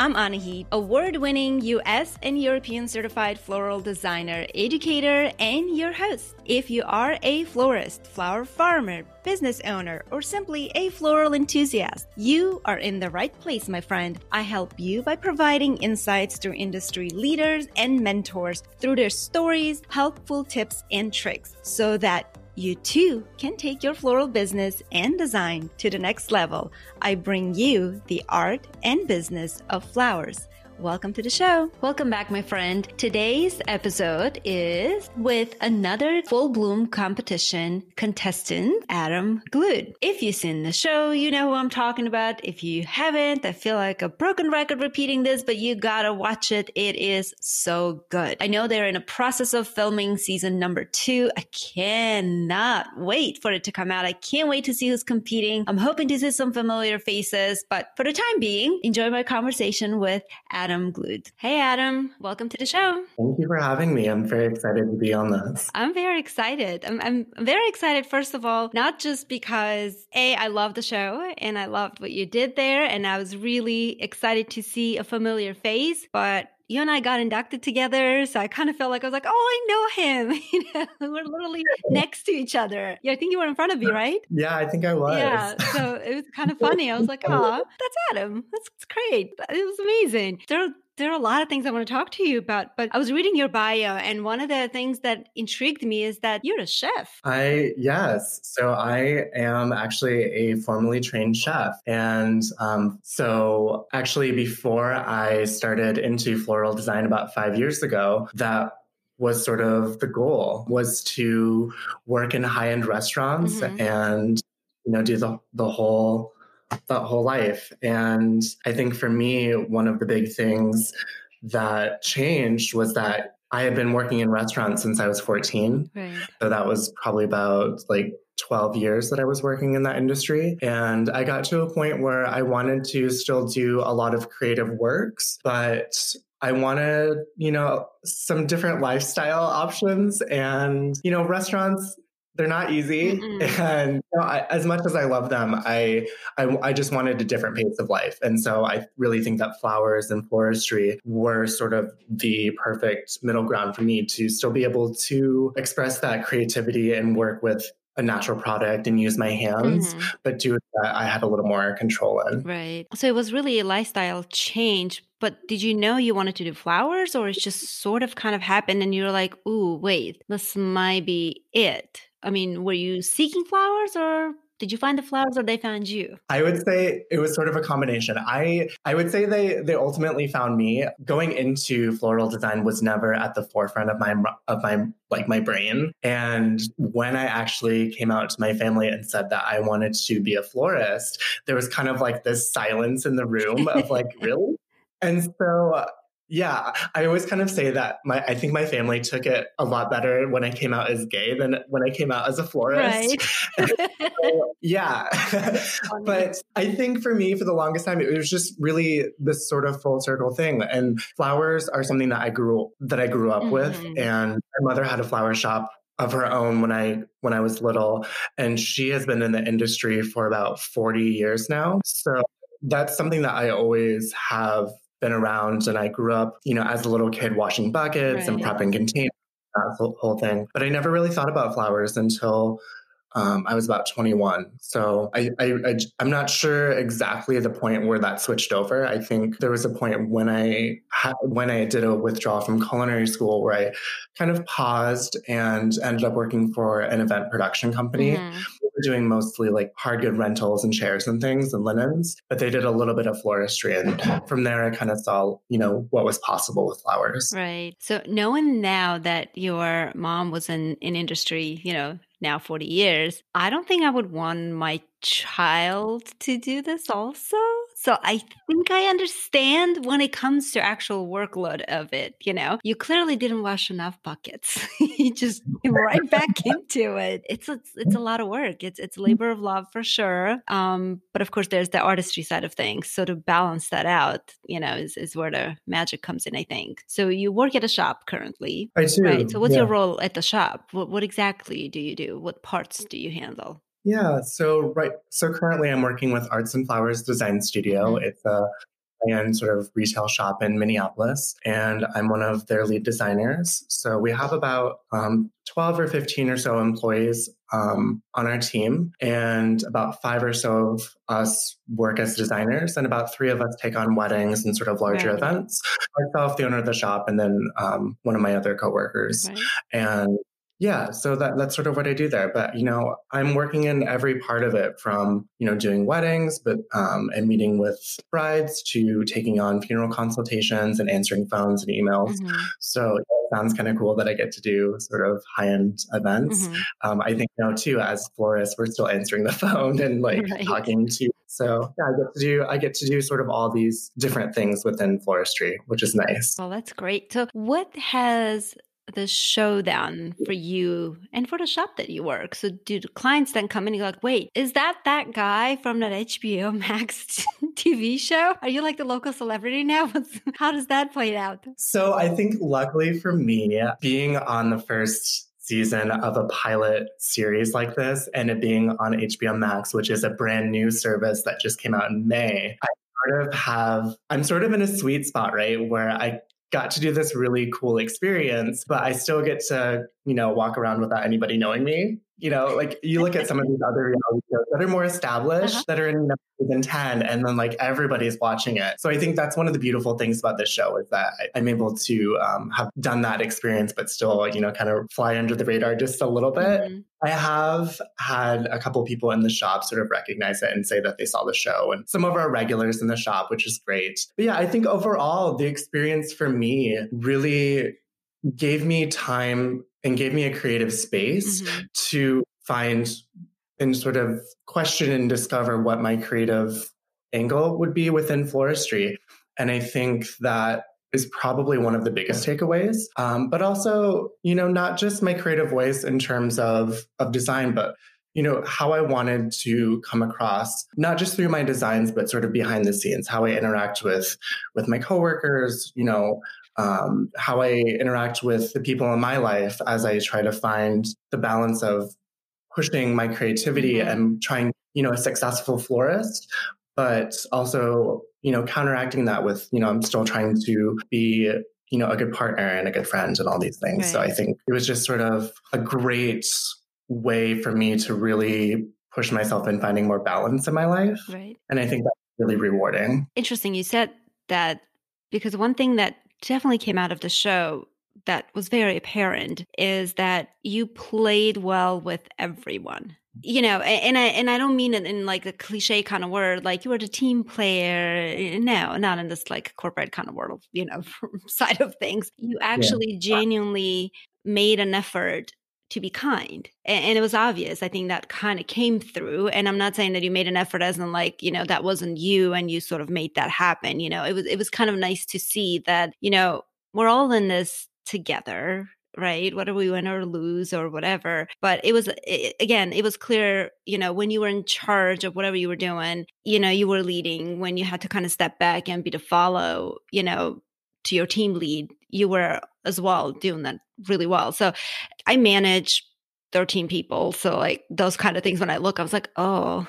I'm Anahit, award winning US and European certified floral designer, educator, and your host. If you are a florist, flower farmer, business owner, or simply a floral enthusiast, you are in the right place, my friend. I help you by providing insights through industry leaders and mentors through their stories, helpful tips, and tricks so that you too can take your floral business and design to the next level. I bring you the art and business of flowers. Welcome to the show. Welcome back, my friend. Today's episode is with another full bloom competition contestant, Adam Gladue. If you've seen the show, you know who I'm talking about. If you haven't, I feel like a broken record repeating this, but you gotta watch it. It is so good. I know they're in a process of filming season number two. I cannot wait for it to come out. I can't wait to see who's competing. I'm hoping to see some familiar faces, but for the time being, enjoy my conversation with Adam. Adam Gladue. Hey, Adam, welcome to the show. Thank you for having me. I'm very excited to be on this. I'm very excited. I'm, I'm very excited, first of all, not just because, A, I love the show and I loved what you did there, and I was really excited to see a familiar face, but you and I got inducted together. So I kind of felt like I was like, oh, I know him. you know, we're literally next to each other. Yeah, I think you were in front of me, right? Yeah, I think I was. Yeah. So it was kind of funny. I was like, oh, that's Adam. That's, that's great. It was amazing. There there are a lot of things I want to talk to you about, but I was reading your bio, and one of the things that intrigued me is that you're a chef. I, yes. So I am actually a formally trained chef. And um, so, actually, before I started into floral design about five years ago, that was sort of the goal was to work in high-end restaurants mm-hmm. and you know do the the whole that whole life. And I think for me, one of the big things that changed was that I had been working in restaurants since I was 14. Right. So that was probably about like 12 years that I was working in that industry. And I got to a point where I wanted to still do a lot of creative works, but I wanted, you know, some different lifestyle options. And, you know, restaurants, they're not easy Mm-mm. and you know, I, as much as i love them I, I, I just wanted a different pace of life and so i really think that flowers and floristry were sort of the perfect middle ground for me to still be able to express that creativity and work with a natural product and use my hands, mm-hmm. but do that I had a little more control in. Right. So it was really a lifestyle change. But did you know you wanted to do flowers, or it just sort of kind of happened and you were like, ooh, wait, this might be it? I mean, were you seeking flowers or did you find the flowers or they found you? I would say it was sort of a combination. I I would say they they ultimately found me. Going into floral design was never at the forefront of my of my like my brain. And when I actually came out to my family and said that I wanted to be a florist, there was kind of like this silence in the room of like, really? And so yeah, I always kind of say that my I think my family took it a lot better when I came out as gay than when I came out as a florist. Right. so, yeah. but I think for me for the longest time it was just really this sort of full circle thing and flowers are something that I grew that I grew up mm-hmm. with and my mother had a flower shop of her own when I when I was little and she has been in the industry for about 40 years now. So that's something that I always have been around and I grew up, you know, as a little kid washing buckets right. and prepping containers, that whole thing. But I never really thought about flowers until um, I was about 21. So I, I, I, am not sure exactly the point where that switched over. I think there was a point when I ha- when I did a withdrawal from culinary school where I kind of paused and ended up working for an event production company. Mm-hmm. We were doing mostly like hard good rentals and chairs and things and linens, but they did a little bit of floristry. And from there, I kind of saw, you know, what was possible with flowers. Right. So knowing now that your mom was in, in industry, you know, now 40 years, I don't think I would want my child to do this also. So I think I understand when it comes to actual workload of it. You know, you clearly didn't wash enough buckets. you just right back into it. It's a, it's a lot of work. It's it's labor of love for sure. Um, but of course, there's the artistry side of things. So to balance that out, you know, is is where the magic comes in. I think. So you work at a shop currently, I do. Right. So what's yeah. your role at the shop? What what exactly do you do? What parts do you handle? Yeah. So right. So currently, I'm working with Arts and Flowers Design Studio. Mm-hmm. It's a high-end sort of retail shop in Minneapolis, and I'm one of their lead designers. So we have about um, 12 or 15 or so employees um, on our team, and about five or so of us work as designers, and about three of us take on weddings and sort of larger right. events. Myself, the owner of the shop, and then um, one of my other coworkers. Right. And yeah, so that that's sort of what I do there. But you know, I'm working in every part of it, from you know doing weddings, but um, and meeting with brides to taking on funeral consultations and answering phones and emails. Mm-hmm. So it sounds kind of cool that I get to do sort of high end events. Mm-hmm. Um, I think know too, as florists, we're still answering the phone and like right. talking to. So yeah, I get to do I get to do sort of all these different things within floristry, which is nice. Well, that's great. So, what has the showdown for you and for the shop that you work? So do the clients then come in and you're like, wait, is that that guy from that HBO Max TV show? Are you like the local celebrity now? How does that play out? So I think luckily for me, being on the first season of a pilot series like this and it being on HBO Max, which is a brand new service that just came out in May, I sort of have, I'm sort of in a sweet spot, right? Where I got to do this really cool experience, but I still get to, you know, walk around without anybody knowing me. You know, like you look at some of these other reality shows that are more established, uh-huh. that are in season 10, and then like everybody's watching it. So I think that's one of the beautiful things about this show is that I'm able to um, have done that experience, but still, you know, kind of fly under the radar just a little bit. Mm-hmm. I have had a couple people in the shop sort of recognize it and say that they saw the show, and some of our regulars in the shop, which is great. But yeah, I think overall, the experience for me really gave me time and gave me a creative space mm-hmm. to find and sort of question and discover what my creative angle would be within floristry. And I think that is probably one of the biggest takeaways. Um, but also, you know, not just my creative voice in terms of of design, but you know how I wanted to come across, not just through my designs, but sort of behind the scenes, how I interact with with my coworkers, you know, um, how I interact with the people in my life as I try to find the balance of pushing my creativity mm-hmm. and trying, you know, a successful florist, but also, you know, counteracting that with, you know, I'm still trying to be, you know, a good partner and a good friend and all these things. Right. So I think it was just sort of a great way for me to really push myself in finding more balance in my life. Right. And I think that's really rewarding. Interesting. You said that because one thing that definitely came out of the show that was very apparent is that you played well with everyone. Mm. You know and i and i don't mean it in like a cliche kind of word like you were the team player eh, no not in this like corporate kind of world you know side of things. You actually yeah. genuinely made an effort to be kind. And, it was obvious. I think that kind of came through. And I'm not saying that you made an effort as in like, you know, that wasn't you and you sort of made that happen. You know, it was it was kind of nice to see that, you know, we're all in this together right whether we win or lose or whatever but it was it, again it was clear you know when you were in charge of whatever you were doing you know you were leading when you had to kind of step back and be the follow you know to your team lead you were as well doing that really well so i manage 13 people so like those kind of things when i look i was like oh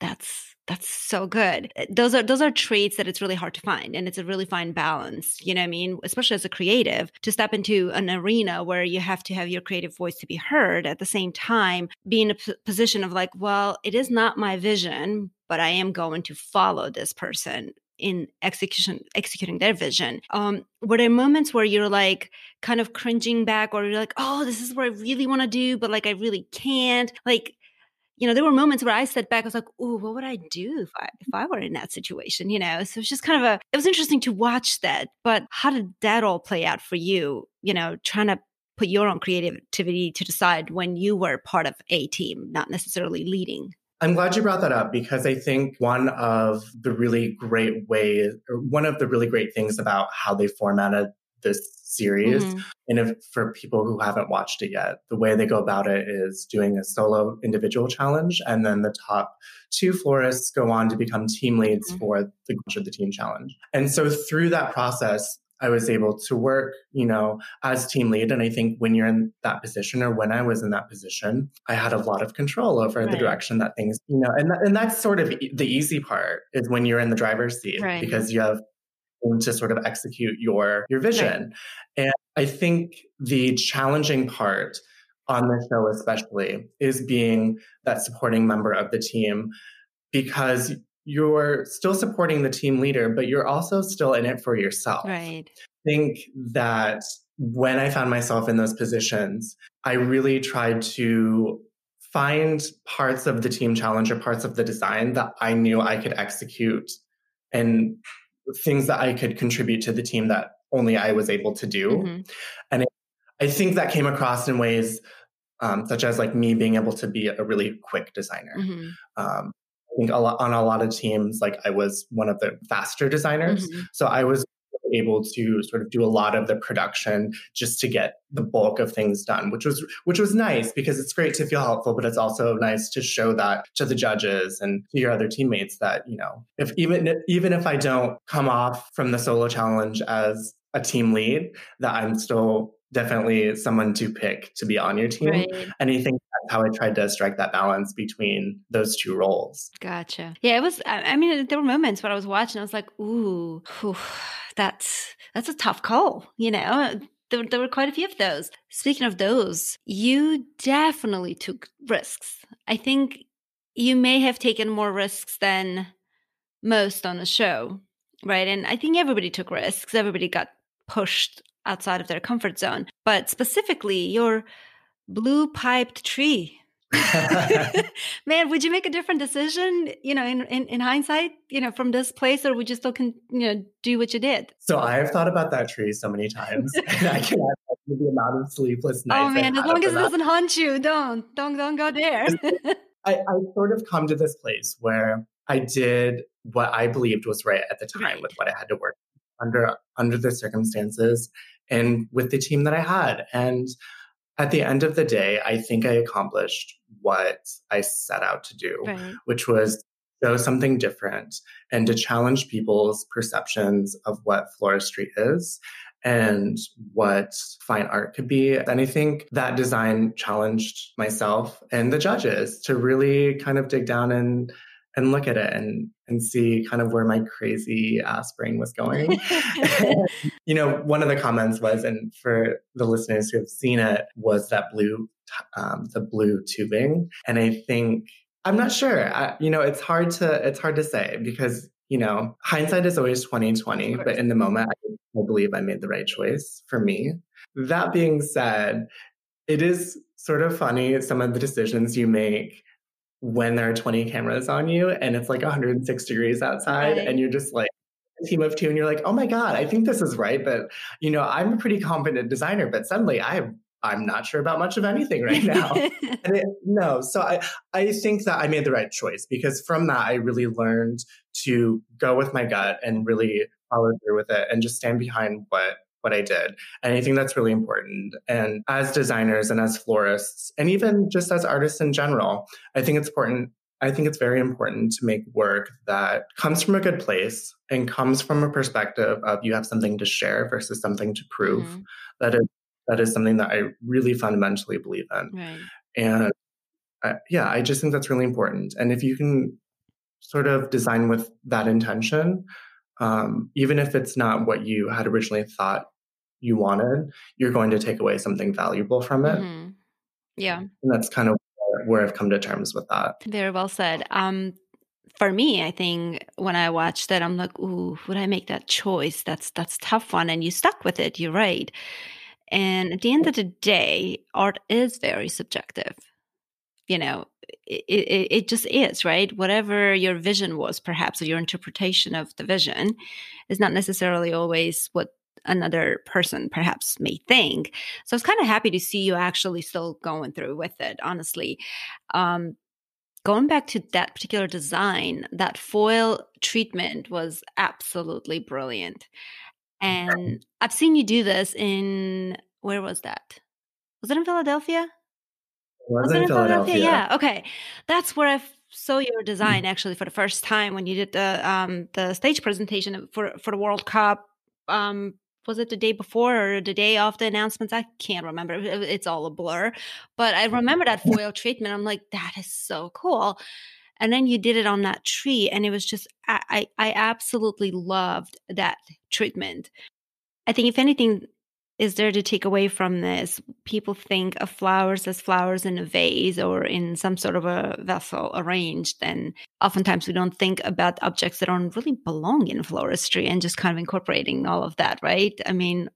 that's that's so good. Eh, those are those are traits that it's really hard to find and it's a really fine balance, you know what I mean? Especially as a creative to step into an arena where you have to have your creative voice to be heard at the same time be in a p- position of like, well, it is not my vision, but I am going to follow this person in execution executing their vision um were there moments where you're like kind of cringing back or you're like oh this is what i really want to do but like i really can't like you know, there were moments where I sat back, I was like, oh, what would I do if I if I were in that situation? You know, so it's just kind of a it was interesting to watch that. But how did that all play out for you? You know, trying to put your own creativity to the side when you were part of a team, not necessarily leading. I'm glad you brought that up because I think one of the really great ways, or one of the really great things about how they formatted this series. Mm-hmm. And if for people who haven't watched it yet, the way they go about it is doing a solo individual challenge, and then the top two florists go on to become team leads mm-hmm. for the of the team challenge. And so through that process, I was able to work, you know, as team lead. And I think when you're in that position or when I was in that position, I had a lot of control over right. the direction that things, you know, and, and that's sort of the easy part is when you're in the driver's seat right. because you have to sort of execute your your vision. Right. And I think the challenging part on the show especially is being that supporting member of the team because you're still supporting the team leader, but you're also still in it for yourself. Right. I think that when I found myself in those positions, I really tried to find parts of the team challenge or parts of the design that I knew I could execute and things that I could contribute to the team that only I was able to do. Mm-hmm. And it, I think that came across in ways um, such as like me being able to be a really quick designer. Mm-hmm. Um, I think a lot, on a lot of teams, like I was one of the faster designers. Mm-hmm. So I was able to sort of do a lot of the production just to get the bulk of things done, which was which was nice because it's great to feel helpful, but it's also nice to show that to the judges and to your other teammates that, you know, if even even if I don't come off from the solo challenge as a team lead, that I'm still definitely someone to pick to be on your team. Right. And I think that's how I tried to strike that balance between those two roles. Gotcha. Yeah, it was, I mean, there were moments when I was watching, I was like, ooh, whew, that's, that's a tough call, you know? There, there were quite a few of those. Speaking of those, you definitely took risks. I think you may have taken more risks than most on the show, right? And I think everybody took risks. Everybody got pushed outside of their comfort zone. But specifically, your blue piped tree. Man, would you make a different decision, you know, in, in, in, hindsight, you know, from this place, or would you still, con- you know, do what you did? So I have thought about that tree so many times, and I can't cannot the amount of sleepless oh, nights. Oh man, as long as it doesn't haunt you, don't, don't, don't go there. I, I sort of come to this place where I did what I believed was right at the time right. with what I had to work under under the circumstances and with the team that I had. And at the end of the day, I think I accomplished what I set out to do, right. which was show something different and to challenge people's perceptions of what floristry is and what fine art could be. And I think that design challenged myself and the judges to really kind of dig down and and look at it and and see kind of where my crazy brain was going. you know, one of the comments was, and for the listeners who have seen it, was that blue, um, the blue tubing, and I think I'm not sure. I, you know, it's hard to it's hard to say because you know hindsight is always 2020, but in the moment, I, I believe I made the right choice for me. That being said, it is sort of funny some of the decisions you make when there are 20 cameras on you and it's like 106 degrees outside right. and you're just like a team of two and you're like oh my god i think this is right but you know i'm a pretty competent designer but suddenly i i'm not sure about much of anything right now it, no so i i think that i made the right choice because from that i really learned to go with my gut and really follow through with it and just stand behind what what I did. And I think that's really important. And as designers and as florists, and even just as artists in general, I think it's important. I think it's very important to make work that comes from a good place and comes from a perspective of you have something to share versus something to prove. Mm-hmm. That is that is something that I really fundamentally believe in. Right. And uh, yeah, I just think that's really important. And if you can sort of design with that intention, um, even if it's not what you had originally thought you wanted, you're going to take away something valuable from it. Mm-hmm. Yeah. And that's kind of where I've come to terms with that. Very well said. Um, for me, I think when I watched that, I'm like, ooh, would I make that choice? That's that's tough one. And you stuck with it. You're right. And at the end of the day, art is very subjective. You know, it, it, it just is, right? Whatever your vision was, perhaps, or your interpretation of the vision is not necessarily always what another person perhaps may think. So I was kind of happy to see you actually still going through with it, honestly. Um, going back to that particular design, that foil treatment was absolutely brilliant. And I've seen you do this in, where was that? Was it in Philadelphia? Was, was it in Philadelphia? Philadelphia? Yeah. Okay. That's where I saw your design actually for the first time when you did the um the stage presentation for for the World Cup um was it the day before or the day of the announcements? I can't remember. It's all a blur. But I mm-hmm. remember that foil treatment. I'm like, that is so cool. and then you did it on that tree and it was just I, I absolutely loved that treatment i think if anything is there to take away from this? People think of flowers as flowers in a vase or in some sort of a vessel arranged and oftentimes we don't think about objects that don't really belong in floristry and just kind of incorporating all of that right? I mean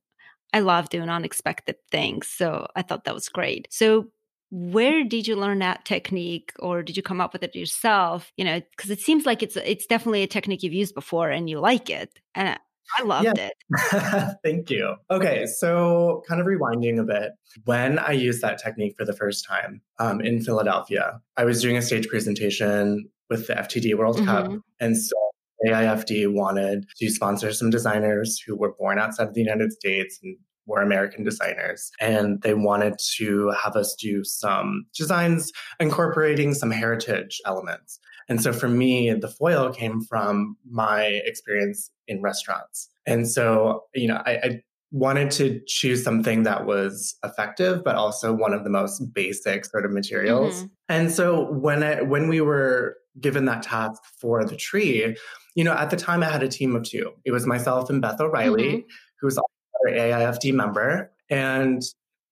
i love doing unexpected things so i thought that was great. So where did you learn that technique or did you come up with it yourself? You know because it seems like it's it's definitely a technique you've used before and you like it. And i loved yeah. it thank you okay so kind of rewinding a bit when i used that technique for the first time um, in philadelphia i was doing a stage presentation with the ftd world mm-hmm. cup and so AIFD wanted to sponsor some designers who were born outside of the United States and were American designers, and they wanted to have us do some designs incorporating some heritage elements. And so for me, the foil came from my experience in restaurants. And so, you know, I, I wanted to choose something that was effective, but also one of the most basic sort of materials. Mm-hmm. And so when I, when we were given that task for the tree, you know, at the time I had a team of two. It was myself and Beth O'Reilly, mm-hmm. who was AIFD member. And,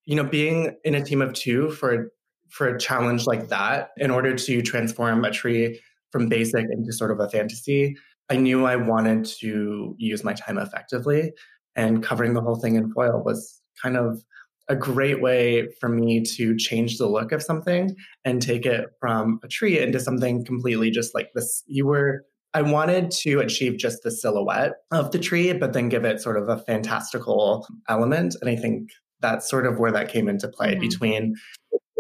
you know, being in a team of two for for a challenge like that, in order to transform a tree from basic into sort of a fantasy, I knew I wanted to use my time effectively. And covering the whole thing in foil was kind of a great way for me to change the look of something and take it from a tree into something completely just like this. You were I wanted to achieve just the silhouette of the tree, but then give it sort of a fantastical element. And I think that's sort of where that came into play mm-hmm. between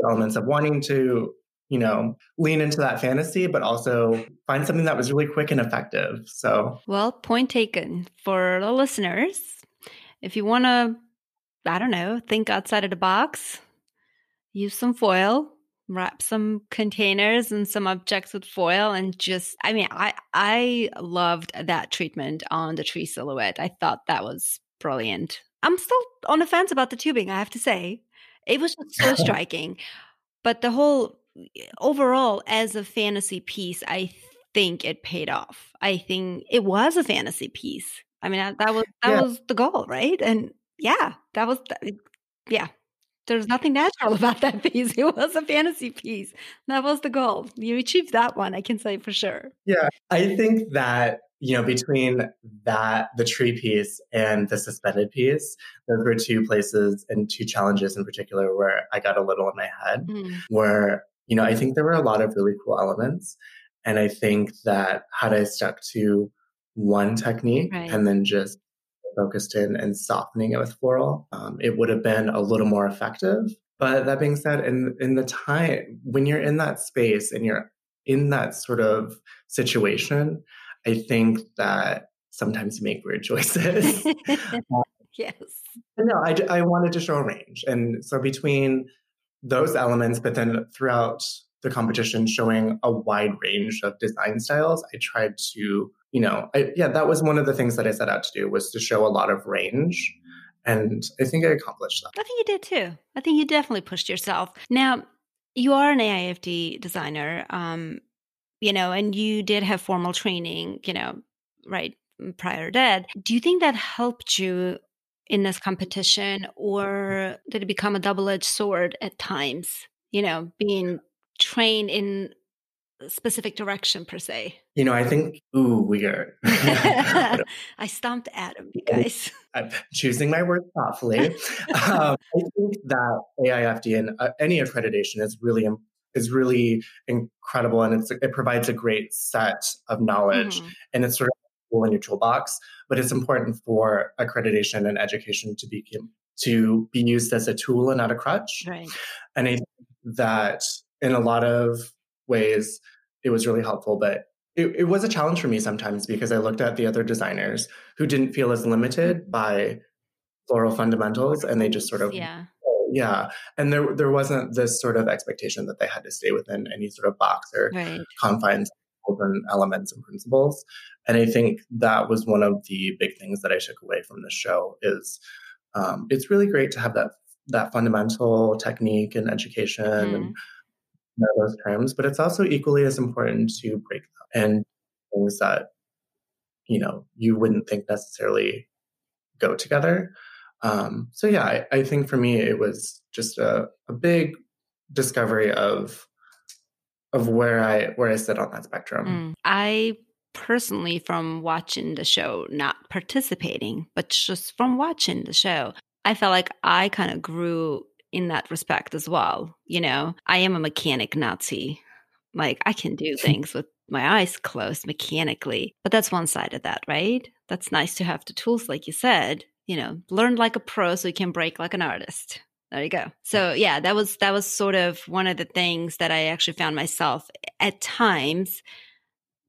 elements of wanting to, you know, lean into that fantasy, but also find something that was really quick and effective. So, well, point taken for the listeners. If you want to, I don't know, think outside of the box, use some foil, wrap some containers and some objects with foil and just i mean i i loved that treatment on the tree silhouette i thought that was brilliant i'm still on the fence about the tubing i have to say it was just so striking but the whole overall as a fantasy piece i think it paid off i think it was a fantasy piece i mean that, that was that yeah. was the goal right and yeah that was yeah there's nothing natural about that piece. It was a fantasy piece. That was the goal. You achieved that one, I can say for sure. Yeah. I think that, you know, between that, the tree piece and the suspended piece, those were two places and two challenges in particular where I got a little in my head, mm. where, you know, I think there were a lot of really cool elements. And I think that had I stuck to one technique right. and then just focused in and softening it with floral, um, it would have been a little more effective. But that being said, in in the time when you're in that space and you're in that sort of situation, I think that sometimes you make weird choices. yes. No, I, I wanted to show a range. And so between those elements, but then throughout the competition showing a wide range of design styles, I tried to you know, I, yeah, that was one of the things that I set out to do was to show a lot of range. And I think I accomplished that. I think you did too. I think you definitely pushed yourself. Now, you are an AIFD designer, um, you know, and you did have formal training, you know, right prior to that. Do you think that helped you in this competition, or did it become a double edged sword at times? You know, being trained in specific direction per se? You know, I think, ooh, weird. I stomped Adam, you guys. I'm choosing my words thoughtfully. um, I think that AIFD and uh, any accreditation is really is really incredible, and it's it provides a great set of knowledge, mm-hmm. and it's sort of a tool in your toolbox. But it's important for accreditation and education to be to be used as a tool and not a crutch. Right. And I think that in a lot of ways, it was really helpful. But it, it was a challenge for me sometimes because I looked at the other designers who didn't feel as limited mm-hmm. by floral fundamentals and they just sort of yeah yeah and there there wasn't this sort of expectation that they had to stay within any sort of box or right. confines and elements and principles and i think that was one of the big things that i took away from the show is um, it's really great to have that that fundamental technique and education mm. and know those terms, but it's also equally as important to break them and things that you know you wouldn't think necessarily go together. Um, so yeah, I, I, think for me it was just a, a big discovery of of where I where I sit on that spectrum. Mm. I personally from watching the show, not participating, but just from watching the show, I felt like I kind of grew in that respect as well. You know, I am a mechanic Nazi. Like I can do things with my eyes closed mechanically, but that's one side of that, right? That's nice to have the tools, like you said. You know, learn like a pro so you can break like an artist. There you go. So yeah, that was that was sort of one of the things that I actually found myself at times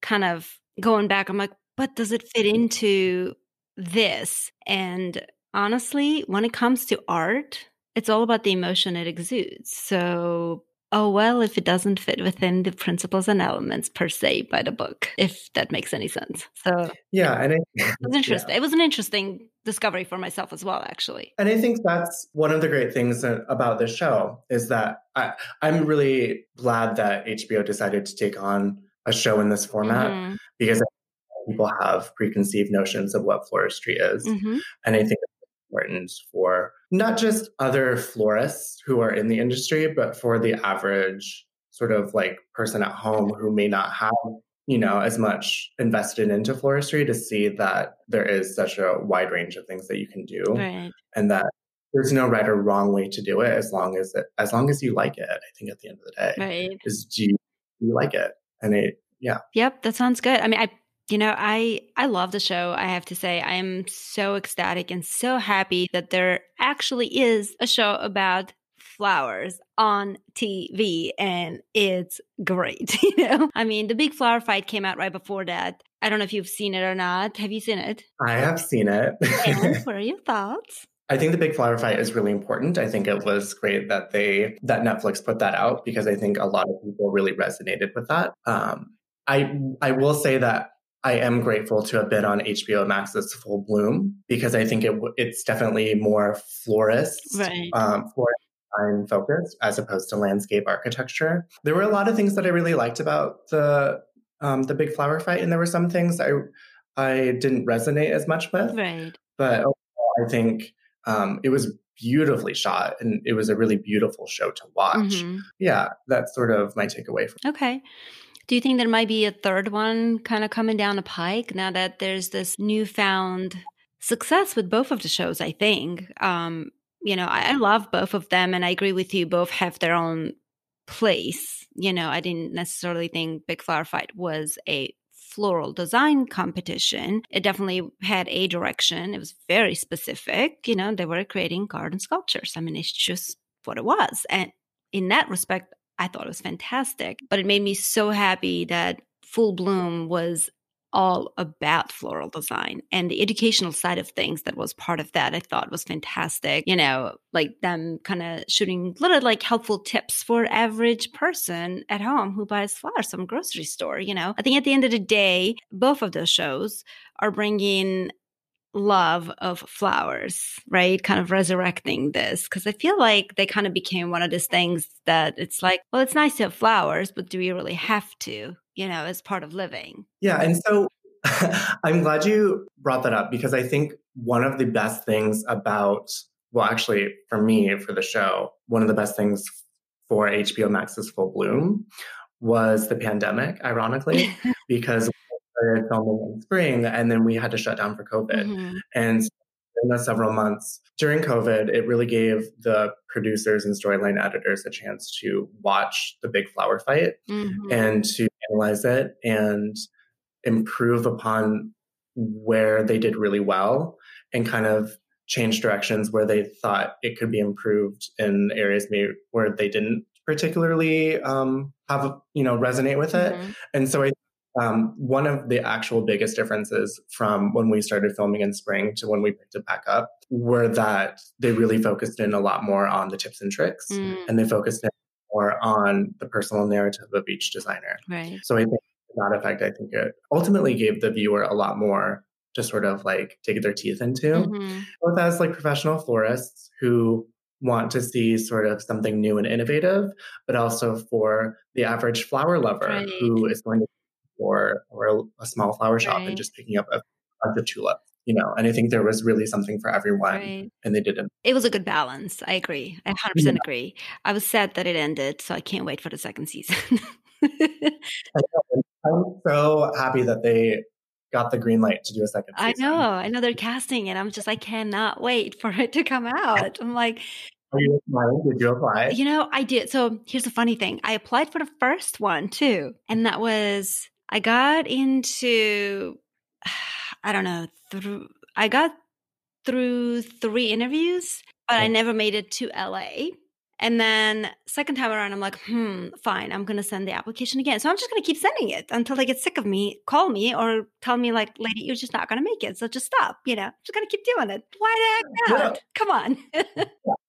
kind of going back, I'm like, but does it fit into this? And honestly, when it comes to art, it's all about the emotion it exudes. So, oh, well, if it doesn't fit within the principles and elements per se by the book, if that makes any sense. So, yeah. And it, it was interesting. Yeah. It was an interesting discovery for myself as well, actually. And I think that's one of the great things about this show is that I, I'm really glad that HBO decided to take on a show in this format mm-hmm. because people have preconceived notions of what floristry is. Mm-hmm. And I think important for not just other florists who are in the industry, but for the average sort of like person at home who may not have you know as much invested into floristry to see that there is such a wide range of things that you can do right. and that there's no right or wrong way to do it as long as it as long as you like it i think at the end of the day right. is do you, do you like it and it yeah yep that sounds good i mean i you know i i love the show i have to say. I am so ecstatic and so happy that there actually is a show about flowers on tv and it's great you know? I mean the big flower fight came out right before that. I don't know if you've seen it or not. Have you seen it? I have seen it. And what are your thoughts? I think the big flower fight is really important. I think it was great that they that Netflix put that out because I think a lot of people really resonated with that. Um, I I will say that I am grateful to have been on HBO Max's Full Bloom because I think it it's definitely more florist, right. um, florist design focused as opposed to landscape architecture. There were a lot of things that I really liked about the um, the big flower fight, and there were some things I I didn't resonate as much with. Right. But overall, I think um, it was beautifully shot and it was a really beautiful show to watch. Mm-hmm. Yeah, that's sort of my takeaway from. Okay. Do you think there might be a third one kind of coming down the pike now that there's this newfound success with both of the shows? I think. Um, you know, I, I love both of them, and I agree with you. Both have their own place. You know, I didn't necessarily think Big Flower Fight was a floral design competition. It definitely had a direction. It was very specific. You know, they were creating garden sculptures. I mean, it's just what it was. And in that respect, I thought it was fantastic. But it made me so happy that Full Bloom was all about floral design and the educational side of things that was part of that I thought was fantastic. You know, like them kind of shooting little like helpful tips for average person at home who buys flowers from grocery store, you know. I think at the end of the day, both of those shows are bringing love of flowers, right? Kind of resurrecting this because I feel like they kind of became one of those things that it's like, well, it's nice to have flowers, but do we really have to, you know, as part of living? Yeah. And so I'm glad you brought that up because I think one of the best things about, well, actually, for me, for the show, one of the best things for HBO Max's Full Bloom was the pandemic, ironically, because started filming in spring and then we had to shut down for COVID. Mm-hmm. And in the several months during COVID, it really gave the producers and storyline editors a chance to watch the big flower fight mm-hmm. and to analyze it and improve upon where they did really well and kind of change directions where they thought it could be improved in areas maybe where they didn't particularly um, have you know resonate with it mm-hmm. and so i um, one of the actual biggest differences from when we started filming in spring to when we picked it back up were that they really focused in a lot more on the tips and tricks mm. and they focused in more on the personal narrative of each designer. Right. So I think that effect, I think it ultimately gave the viewer a lot more to sort of like dig their teeth into, mm-hmm. both as like professional florists who want to see sort of something new and innovative, but also for the average flower lover Right. who is going to or or a small flower shop Right. and just picking up a bunch of tulips. You know, and I think there was really something for everyone, Right. and they didn't. It was a good balance. I agree. I 100% agree. I was sad that it ended, so I can't wait for the second season. I'm so happy that they got the green light to do a second I know. I know they're casting it. I'm just, I cannot wait for it to come out. I'm like, Are you applying? Did you apply? you know, I did. So here's the funny thing I applied for the first one too. And that was, I got into, I don't know, through, I got through three interviews, but I never made it to LA. And then second time around, I'm like, hmm, fine, I'm gonna send the application again. So I'm just gonna keep sending it until they get sick of me, call me, or tell me like, lady, you're just not gonna make it. So just stop. You know, just gonna keep doing it. Why the heck Yeah. not? Come on.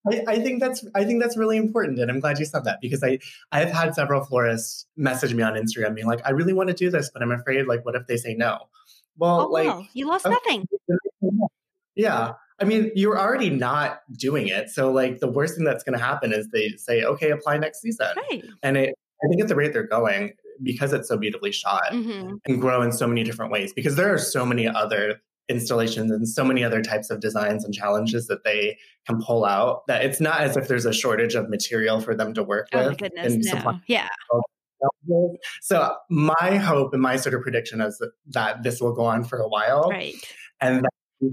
I, I think that's I think that's really important, and I'm glad you said that because I I've had several florists message me on Instagram being like, I really want to do this, but I'm afraid like, what if they say no? Well, oh like, well, you lost okay. nothing. yeah. I mean, you're already not doing it, so like the worst thing that's going to happen is they say, okay, apply next season, Right. and it, I think at the rate they're going, because it's so beautifully shot, hmm and grow in so many different ways because there are so many other installations and so many other types of designs and challenges that they can pull out that it's not as if there's a shortage of material for them to work Oh my with goodness, no. Yeah. so my hope and my sort of prediction is that, this will go on for a while Right. and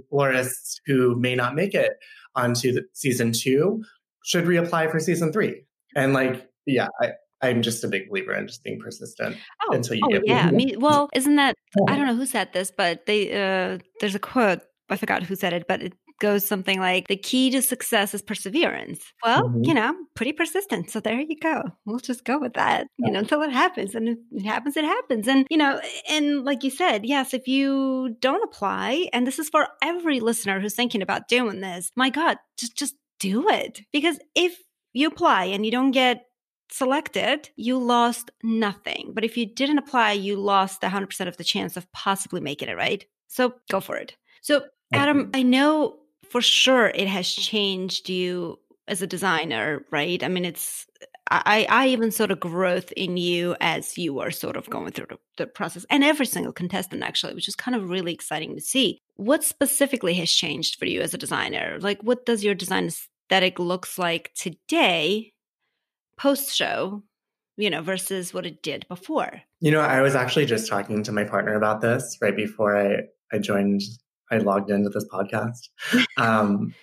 florists who may not make it onto the season two should reapply for season three. And like yeah I, i'm just a big believer in just being persistent Oh, until you oh get yeah. Me, well, isn't that I don't know who said this, but they uh there's a quote, I forgot who said it, but it goes something like the key to success is perseverance. Well, Mhm. you know, pretty persistent. So there you go. We'll just go with that, you know, until it happens. And if it happens, it happens. And, you know, and like you said, yes, if you don't apply, and this is for every listener who's thinking about doing this, my God, just just do it. Because if you apply and you don't get selected, you lost nothing. But if you didn't apply, you lost 100% of the chance of possibly making it, right? So go for it. So, Adam, I know for sure it has changed you as a designer, right? I mean, it's, I, I even saw the growth in you as you were sort of going through the, the process and every single contestant actually, which is kind of really exciting to see. What specifically has changed for you as a designer? Like, what does your design aesthetic looks like today post show, you know, versus what it did before. You know, I was actually just talking to my partner about this right before I, I joined, I logged into this podcast. Um,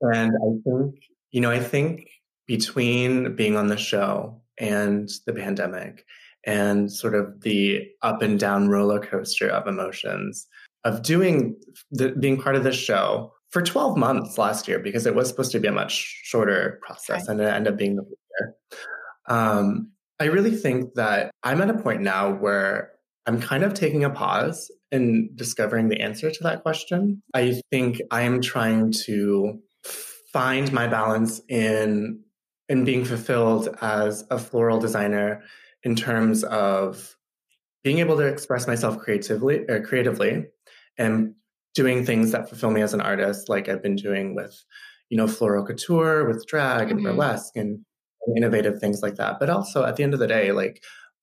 and I think, you know, I think between being on the show and the pandemic and sort of the up and down roller coaster of emotions of doing the, being part of this show for 12 months last year because it was supposed to be a much shorter process and it ended up being the year. Um, I really think that I'm at a point now where I'm kind of taking a pause in discovering the answer to that question. I think I am trying to find my balance in in being fulfilled as a floral designer in terms of being able to express myself creatively or creatively and doing things that fulfill me as an artist like I've been doing with you know floral couture with drag and Mhm. burlesque and innovative things like that but also at the end of the day like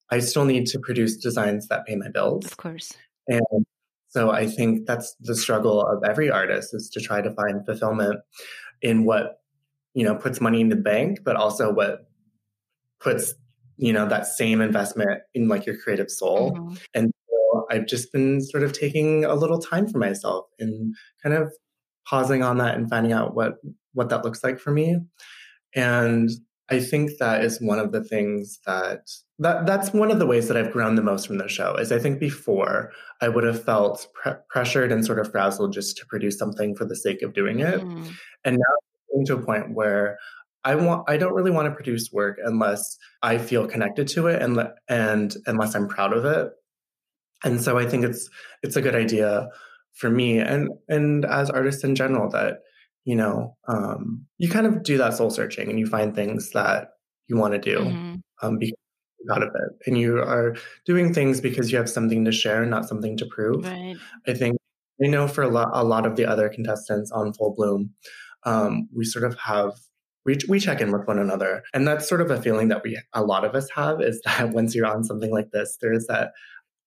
I still need to produce designs that pay my bills Of course. And so I think that's the struggle of every artist is to try to find fulfillment in what, you know, puts money in the bank, but also what puts, you know, that same investment in like your creative soul. Mhm. And so I've just been sort of taking a little time for myself and kind of pausing on that and finding out what what that looks like for me. And I think that is one of the things that that that's one of the ways that I've grown the most from the show. Is I think before I would have felt pre- pressured and sort of frazzled just to produce something for the sake of doing it, Mhm. and now I'm to a point where I want I don't really want to produce work unless I feel connected to it and and unless I'm proud of it. And so I think it's it's a good idea for me and and as artists in general that you know um, you kind of do that soul searching and you find things that you want to do Mhm. um, because you're of it and you are doing things because you have something to share not something to prove Right. I think I know for a lot, a lot of the other contestants on Full Bloom, um, we sort of have we, we check in with one another. And that's sort of a feeling that we, a lot of us have is that once you're on something like this, there's that,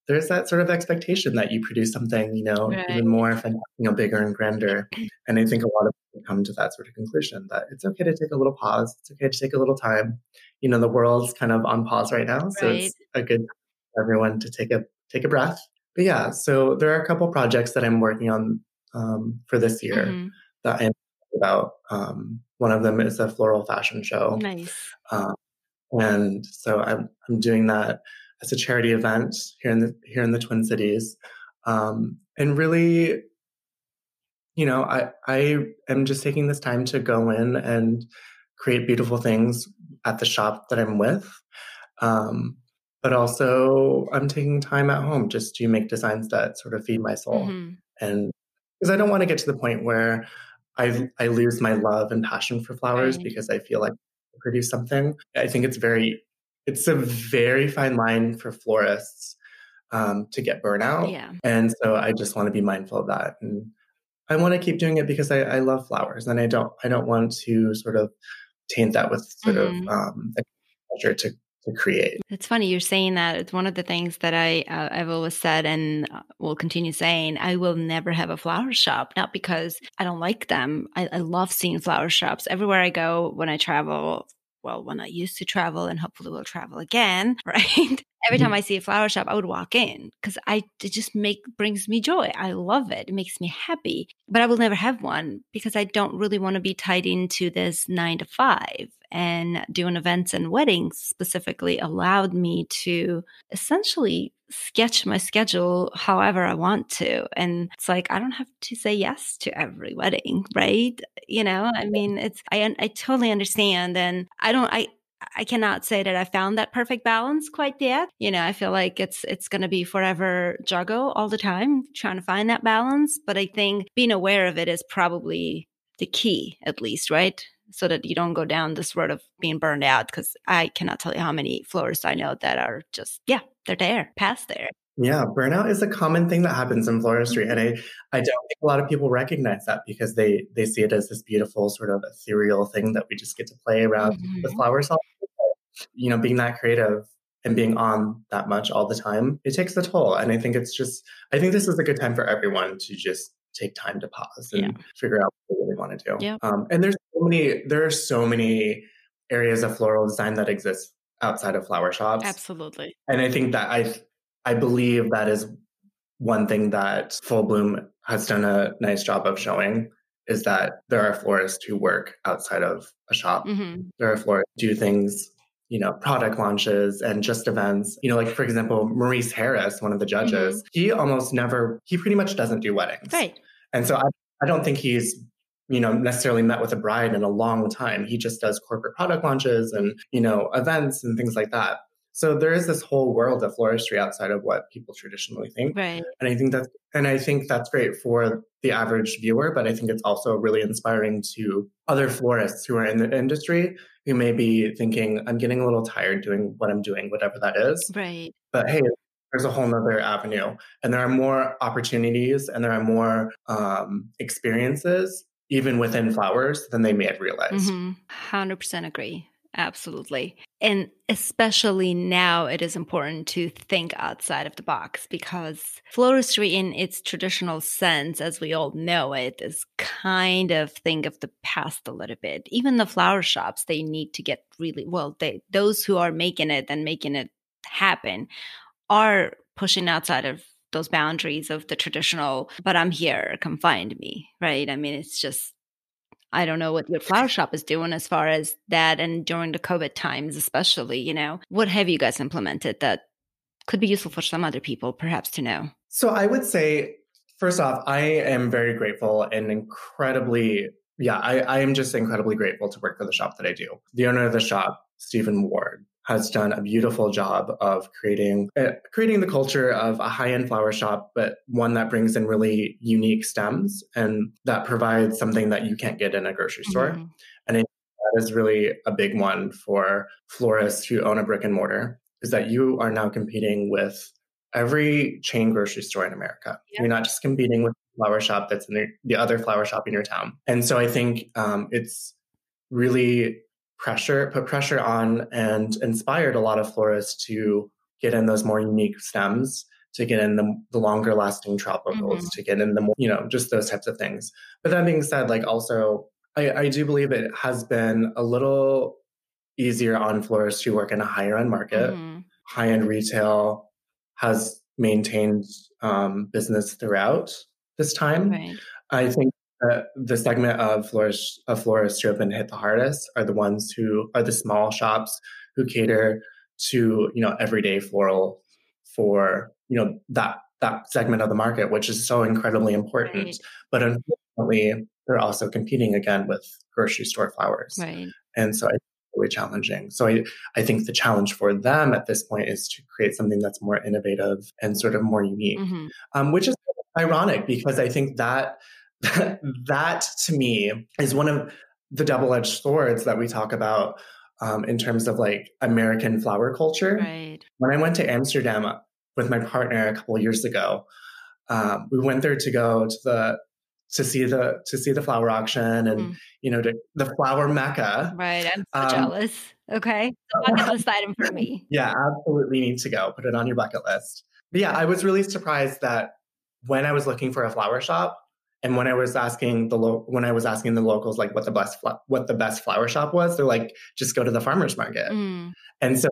there's that sort of expectation that you produce something, you know, right. even more, you know, bigger and grander. And I think a lot of people come to that sort of conclusion that it's okay to take a little pause. It's okay to take a little time. You know, the world's kind of on pause right now. So right. it's a good for everyone to take a, take a breath. But yeah, so there are a couple projects that I'm working on um, for this year mm-hmm. that I'm about. Um, one of them is a floral fashion show. Nice. Um, and so I'm, I'm doing that as a charity event here in the here in the Twin Cities, um, and really, you know, I I am just taking this time to go in and create beautiful things at the shop that I'm with. Um, but also, I'm taking time at home just to make designs that sort of feed my soul, mm-hmm. and because I don't want to get to the point where I I lose my love and passion for flowers right. because I feel like I produce something. I think it's very it's a very fine line for florists um, to get burnout. Yeah. And so I just want to be mindful of that. And I want to keep doing it because I, I love flowers and I don't I don't want to sort of taint that with sort mm-hmm. of um, pleasure to to create. It's funny you're saying that. It's one of the things that I uh, I've always said and uh, will continue saying. I will never have a flower shop, not because I don't like them. I, I love seeing flower shops everywhere I go when I travel. Well, when I used to travel, and hopefully will travel again, right? Every time mm-hmm. I see a flower shop, I would walk in because I it just make brings me joy. I love it. It makes me happy. But I will never have one because I don't really want to be tied into this nine to five and doing events and weddings specifically allowed me to essentially sketch my schedule however I want to. And it's like, I don't have to say yes to every wedding, right? You know, I mean, it's, I, I totally understand. And I don't, I, I cannot say that I found that perfect balance quite yet. You know, I feel like it's it's going to be forever juggle all the time trying to find that balance, but I think being aware of it is probably the key at least, right? so that you don't go down this road of being burned out. Because I cannot tell you how many florists I know that are just, yeah, they're there, past there. Yeah, burnout is a common thing that happens in floristry, and I I don't think a lot of people recognize that because they they see it as this beautiful sort of ethereal thing that we just get to play around mm-hmm. with flowers. All you know, being that creative and being on that much all the time, it takes a toll. And I think it's just I think this is a good time for everyone to just take time to pause and yeah. figure out what they really want to do. Yeah. Um, and there's so many, there are so many areas of floral design that exist outside of flower shops. Absolutely. And I think that I, I believe that is one thing that Full Bloom has done a nice job of showing is that there are florists who work outside of a shop. Mm-hmm. There are florists who do things you know, product launches and just events. You know, like for example, Maurice Harris, one of the judges, mm-hmm. he almost never, he pretty much doesn't do weddings. Right. And so I, I don't think he's, you know, necessarily met with a bride in a long time. He just does corporate product launches and, you know, events and things like that. So there is this whole world of floristry outside of what people traditionally think. Right. And I think that's and I think that's great for the average viewer, but I think it's also really inspiring to other florists who are in the industry who may be thinking, I'm getting a little tired doing what I'm doing, whatever that is. Right. But hey, there's a whole nother avenue and there are more opportunities and there are more um, experiences even within flowers than they may have realized. Mm-hmm. 100% agree. Absolutely. And especially now, it is important to think outside of the box because floristry, in its traditional sense, as we all know it, is kind of think of the past a little bit. Even the flower shops, they need to get really well. They those who are making it and making it happen are pushing outside of those boundaries of the traditional. But I'm here, come find me, right? I mean, it's just I don't know what your flower shop is doing as far as that and during the COVID times, especially, you know, what have you guys implemented that could be useful for some other people perhaps to know? So I would say, first off, I am very grateful and incredibly, yeah, I, I am just incredibly grateful to work for the shop that I do. The owner of the shop, Stephen Ward, has done a beautiful job of creating uh, creating the culture of a high-end flower shop but one that brings in really unique stems and that provides something that you can't get in a grocery store. Mm-hmm. and that is really a big one for florists who own a brick and mortar is that you are now competing with every chain grocery store in america. You're not just competing with flower shop that's in the, the other flower shop in your town. And so i think um, it's really pressure, put pressure on and inspired a lot of florists to get in those more unique stems, to get in the, the longer lasting tropicals, mm-hmm. to get in the more, you know, just those types of things. But that being said, like also, I, I do believe it has been a little easier on florists who work in a higher end market. Mm-hmm. High end retail has maintained um, business throughout this time. Right. I think that the segment of florists, of florists who have been hit the hardest are the ones who are the small shops who cater to you know everyday floral for you know that that segment of the market, which is so incredibly important. Right. But unfortunately, they're also competing again with grocery store flowers, right. and so it's really challenging. So I I think the challenge for them at this point is to create something that's more innovative and sort of more unique, mm-hmm. um, which is ironic because I think that that to me is one of the double-edged swords that we talk about um, in terms of like American flower culture. Right. When I went to Amsterdam with my partner a couple years ago, um, we went there to go to the to see the to see the flower auction and mm. you know to, the flower mecca. Right. I'm so um, jealous. Okay, bucket list item for me. Yeah, absolutely need to go. Put it on your bucket list. But yeah, I was really surprised that when I was looking for a flower shop, and when I was asking the lo- when I was asking the locals like what the best fl- what the best flower shop was, they're like just go to the farmers market. Mm. And so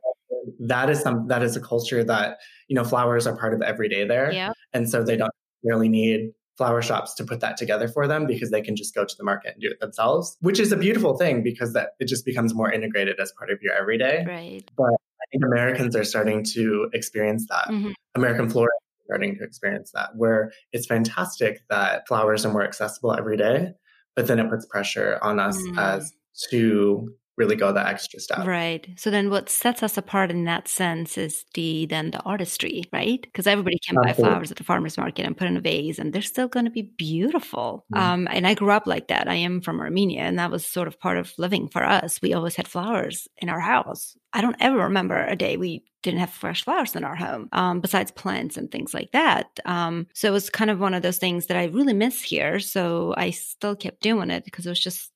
that is some that is a culture that you know flowers are part of every day there. Yeah. And so they don't really need flower shops to put that together for them because they can just go to the market and do it themselves, which is a beautiful thing because that it just becomes more integrated as part of your everyday. Right. But I think Americans are starting to experience that. Mm-hmm. American florists starting to experience that, where it's fantastic that flowers are more accessible every day, but then it puts pressure on us mm. as to really go the extra step. Right. So then what sets us apart in that sense is the then the artistry, right? Because everybody can Absolutely. buy flowers at the farmers market and put in a vase and they're still going to be beautiful. Mm. Um, and I grew up like that. I am from Armenia and that was sort of part of living for us. We always had flowers in our house. I don't ever remember a day we didn't have fresh flowers in our home, um, besides plants and things like that. Um, so it was kind of one of those things that I really miss here. So I still kept doing it because it was just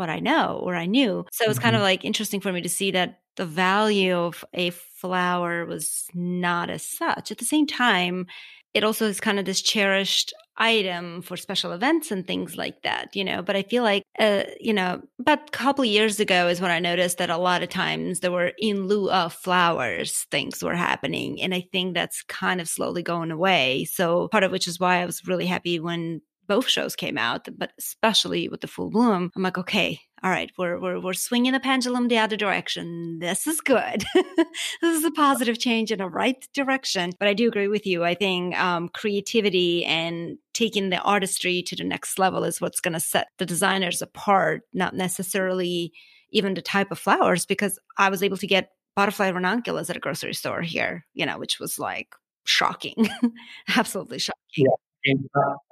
what I know or I knew. So it was mm-hmm. kind of like interesting for me to see that the value of a flower was not as such. At the same time, it also is kind of this cherished item for special events and things like that, you know. But I feel like, uh, you know, about a couple years ago is when I noticed that a lot of times there were in lieu of flowers things were happening, and I think that's kind of slowly going away. So part of which is why I was really happy when both shows came out, but especially with the full bloom, I'm like, okay, all right, we're we're we're swinging the pendulum the other direction. This is good. this is a positive change in a right direction. But I do agree with you. I think um, creativity and taking the artistry to the next level is what's going to set the designers apart, not necessarily even the type of flowers. Because I was able to get butterfly ranunculus at a grocery store here, you know, which was like shocking, absolutely shocking. Yeah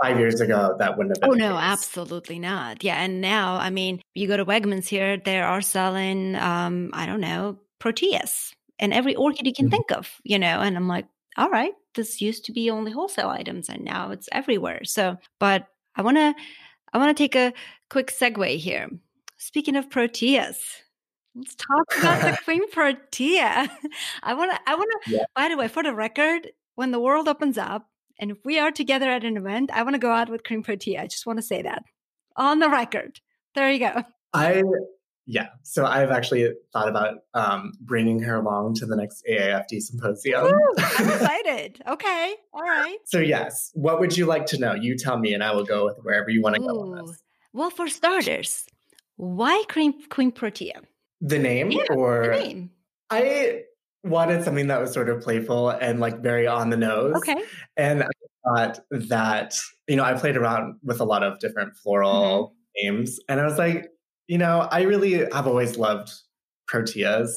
five years ago, that wouldn't have been. Oh, no, absolutely not. Yeah. And now, I mean, you go to Wegmans here, they are selling, um, I don't know, proteas and every orchid you can mm-hmm. think of, you know, and I'm like, all right, this used to be only wholesale items and now it's everywhere. So, but I want to, I want to take a quick segue here. Speaking of proteas, let's talk about the queen protea. I want to, I want to, yeah. by the way, for the record, when the world opens up, and if we are together at an event, I want to go out with Queen Protea. I just want to say that on the record. There you go. I yeah. So I've actually thought about um, bringing her along to the next AIFD symposium. Ooh, I'm excited. okay. All right. So yes, what would you like to know? You tell me, and I will go with wherever you want to go this. Well, for starters, why cream queen protea? The name yeah, or the name? I wanted something that was sort of playful and like very on the nose. Okay. And I thought that, you know, I played around with a lot of different floral mm-hmm. names. And I was like, you know, I really have always loved proteas.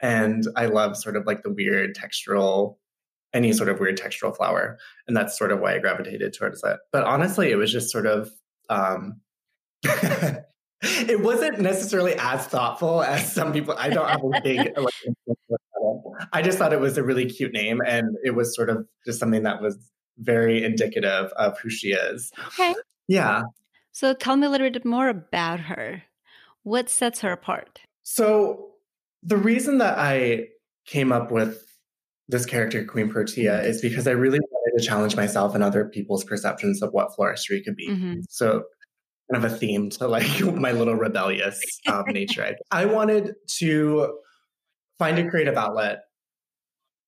And I love sort of like the weird textural, any sort of weird textural flower. And that's sort of why I gravitated towards it. But honestly, it was just sort of um it wasn't necessarily as thoughtful as some people. I don't have a big I just thought it was a really cute name, and it was sort of just something that was very indicative of who she is. Okay. Yeah. So tell me a little bit more about her. What sets her apart? So, the reason that I came up with this character, Queen Protea, is because I really wanted to challenge myself and other people's perceptions of what floristry could be. Mm-hmm. So, kind of a theme to like my little rebellious um, nature. I wanted to find a creative outlet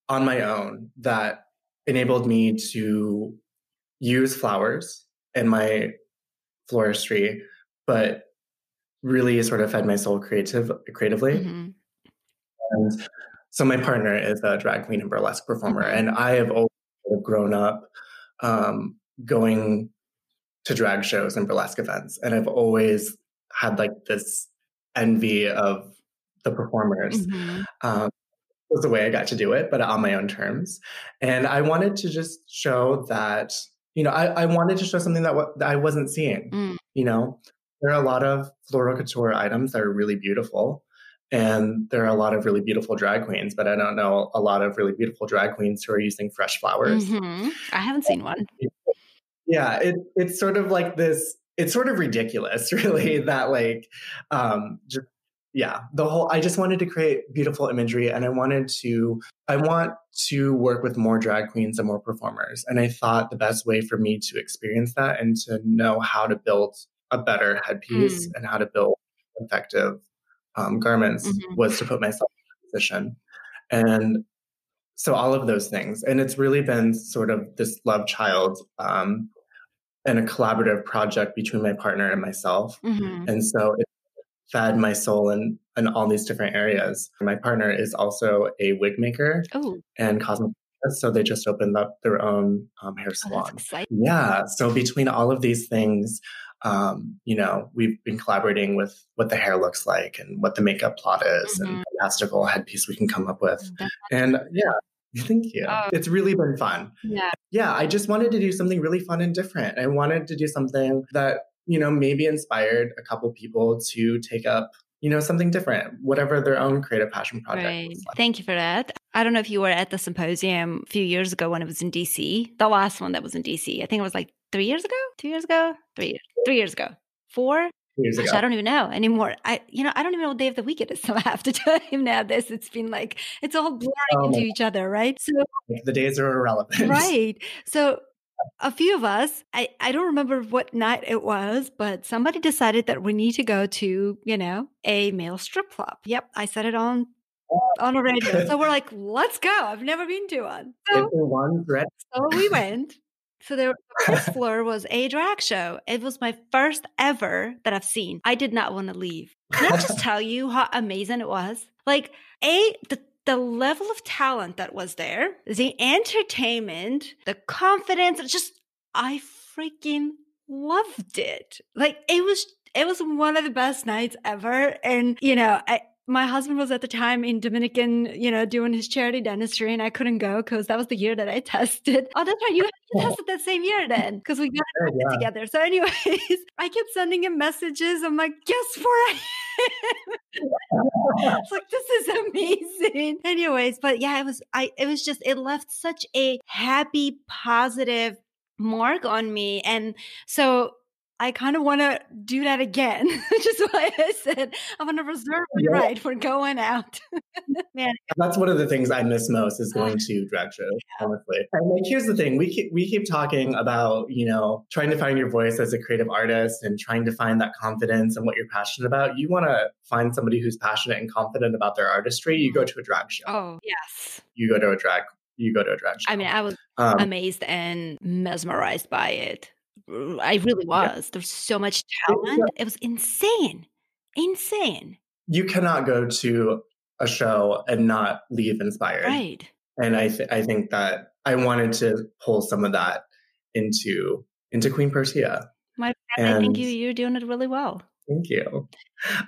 on my own that enabled me to use flowers in my floristry, but really sort of fed my soul creative creatively. Mm-hmm. And so my partner is a drag queen and burlesque performer, and I have always grown up um, going to drag shows and burlesque events, and I've always had like this envy of the performers. Mm-hmm. Um, was the way I got to do it, but on my own terms. And I wanted to just show that, you know, I, I wanted to show something that, w- that I wasn't seeing. Mm. You know, there are a lot of floral couture items that are really beautiful. And there are a lot of really beautiful drag queens, but I don't know a lot of really beautiful drag queens who are using fresh flowers. Mm-hmm. I haven't seen one. Yeah, it, it's sort of like this. It's sort of ridiculous, really, that like um, just yeah the whole i just wanted to create beautiful imagery and i wanted to i want to work with more drag queens and more performers and i thought the best way for me to experience that and to know how to build a better headpiece mm. and how to build effective um, garments mm-hmm. was to put myself in a position and so all of those things and it's really been sort of this love child um, and a collaborative project between my partner and myself mm-hmm. and so fed my soul in, in all these different areas. My partner is also a wig maker oh. and cosmetic so they just opened up their own um, hair oh, salon. Oh, yeah. So between all of these things, um, you know, we've been collaborating with what the hair looks like and what the makeup plot is mm-hmm. and the fantastical headpiece we can come up with. And yeah, Thank you. Oh. It's really been fun. Yeah. Yeah. I just wanted to do something really fun and different. I wanted to do something that you know, maybe inspired a couple people to take up you know, something different, whatever their own creative passion project. Right. Like. Thank you for that. I don't know if you were at the symposium a few years ago when it was in DC, the last one that was in DC. I think it was like three years ago, two years ago, three years, three years ago, four. Years Gosh, ago. I don't even know anymore. I, you know, I don't even know what day of the week it is. So I have to tell him now. This it's been like it's all blurring oh into each other, right? So the days are irrelevant, right? So a few of us, I, I don't remember what night it was, but somebody decided that we need to go to, you know, a male strip club. Yep, I said it on on a radio. so we're like, let's go. I've never been to one. So, one so we went. So the first floor was a drag show. It was my first ever that I've seen. I did not want to leave. Can I just tell you how amazing it was? Like, a the the level of talent that was there, the entertainment, the confidence, just I freaking loved it. Like it was it was one of the best nights ever and you know, I my husband was at the time in Dominican, you know, doing his charity dentistry, and I couldn't go because that was the year that I tested. Oh, that's right. You tested that same year then because we got oh, it yeah. together. So, anyways, I kept sending him messages. I'm like, guess where I it's like this is amazing. Anyways, but yeah, it was I it was just it left such a happy, positive mark on me. And so I kind of want to do that again, which is why I said I want to reserve the yeah. right for going out. Man, that's one of the things I miss most is going to drag shows. Yeah. Honestly, and like here's the thing: we keep we keep talking about you know trying to find your voice as a creative artist and trying to find that confidence and what you're passionate about. You want to find somebody who's passionate and confident about their artistry. You go to a drag show. Oh yes. You go to a drag. You go to a drag show. I mean, I was um, amazed and mesmerized by it. I really was. Yeah. There's so much talent. It was insane. Insane. You cannot go to a show and not leave inspired. Right. And I th- I think that I wanted to pull some of that into into Queen Protea. My I think you you're doing it really well. Thank you.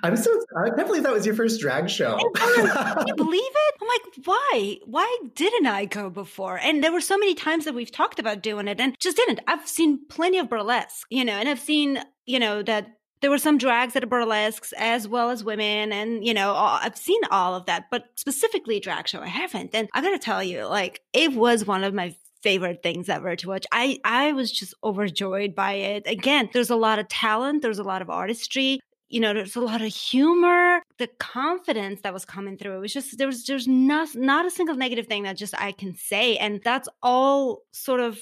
I'm so I can't believe that was your first drag show. Can you believe it? I'm like, why? Why didn't I go before? And there were so many times that we've talked about doing it and just didn't. I've seen plenty of burlesque, you know, and I've seen, you know, that there were some drags at burlesques as well as women and you know all, i've seen all of that but specifically drag show i haven't and i gotta tell you like it was one of my favorite things ever to watch. I I was just overjoyed by it. Again, there's a lot of talent, there's a lot of artistry. you know, there's a lot of humor, the confidence that was coming through. It was just there was there's not not a single negative thing that just I can say. And that's all sort of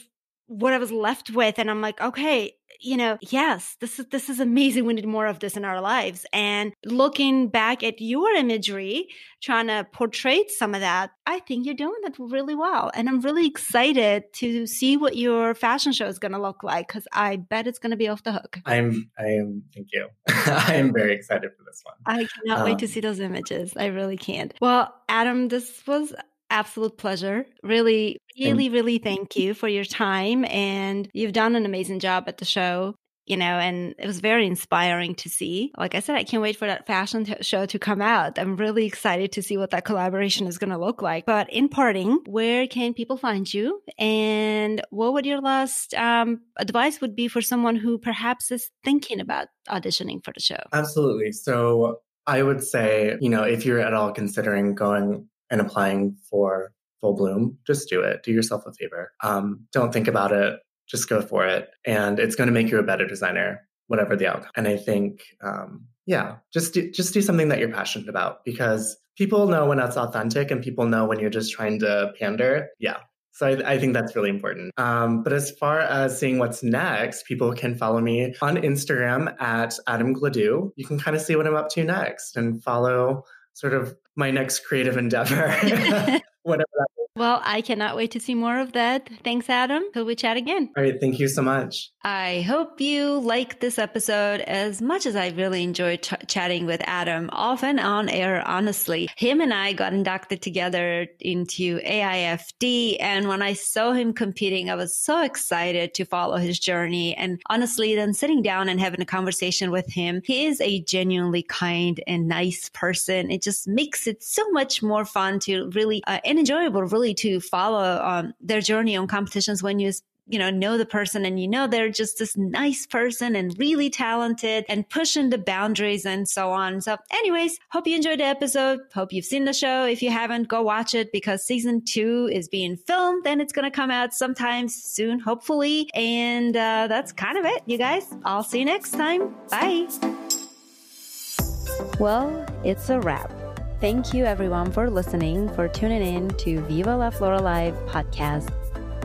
what I was left with. And I'm like, okay, you know, yes, this is this is amazing. We need more of this in our lives. And looking back at your imagery, trying to portray some of that, I think you're doing that really well. And I'm really excited to see what your fashion show is going to look like because I bet it's going to be off the hook. I'm, I am. Thank you. I am very excited for this one. I cannot um, wait to um, see those images. I really can't. Well, Adam, this was absolute pleasure. Really, really, really thank you for your time. And you've done an amazing job at the show, you know, and it was very inspiring to see. Like I said, I can't wait for that fashion t- show to come out. I'm really excited to see what that collaboration is going to look like. But in parting, where can people find you? And what would your last um, advice would be for someone who perhaps is thinking about auditioning for the show? Absolutely. So I would say, you know, if you're at all considering going and applying for full bloom, just do it. Do yourself a favor. Um, don't think about it. Just go for it. And it's going to make you a better designer, whatever the outcome. And I think, um, yeah, just do, just do something that you're passionate about because people know when that's authentic and people know when you're just trying to pander. Yeah. So I, I think that's really important. Um, but as far as seeing what's next, people can follow me on Instagram at Adam Gladue. You can kind of see what I'm up to next and follow sort of my next creative endeavor, whatever that well, I cannot wait to see more of that. Thanks, Adam. Till we chat again. All right. Thank you so much. I hope you like this episode as much as I really enjoyed ch- chatting with Adam, often on air, honestly. Him and I got inducted together into AIFD. And when I saw him competing, I was so excited to follow his journey. And honestly, then sitting down and having a conversation with him, he is a genuinely kind and nice person. It just makes it so much more fun to really uh, and enjoyable, really to follow um, their journey on competitions when you you know know the person and you know they're just this nice person and really talented and pushing the boundaries and so on. So anyways hope you enjoyed the episode. Hope you've seen the show. If you haven't go watch it because season two is being filmed and it's going to come out sometime soon hopefully. And uh, that's kind of it you guys. I'll see you next time. Bye. Well it's a wrap. Thank you everyone for listening, for tuning in to Viva La Flora Live podcast.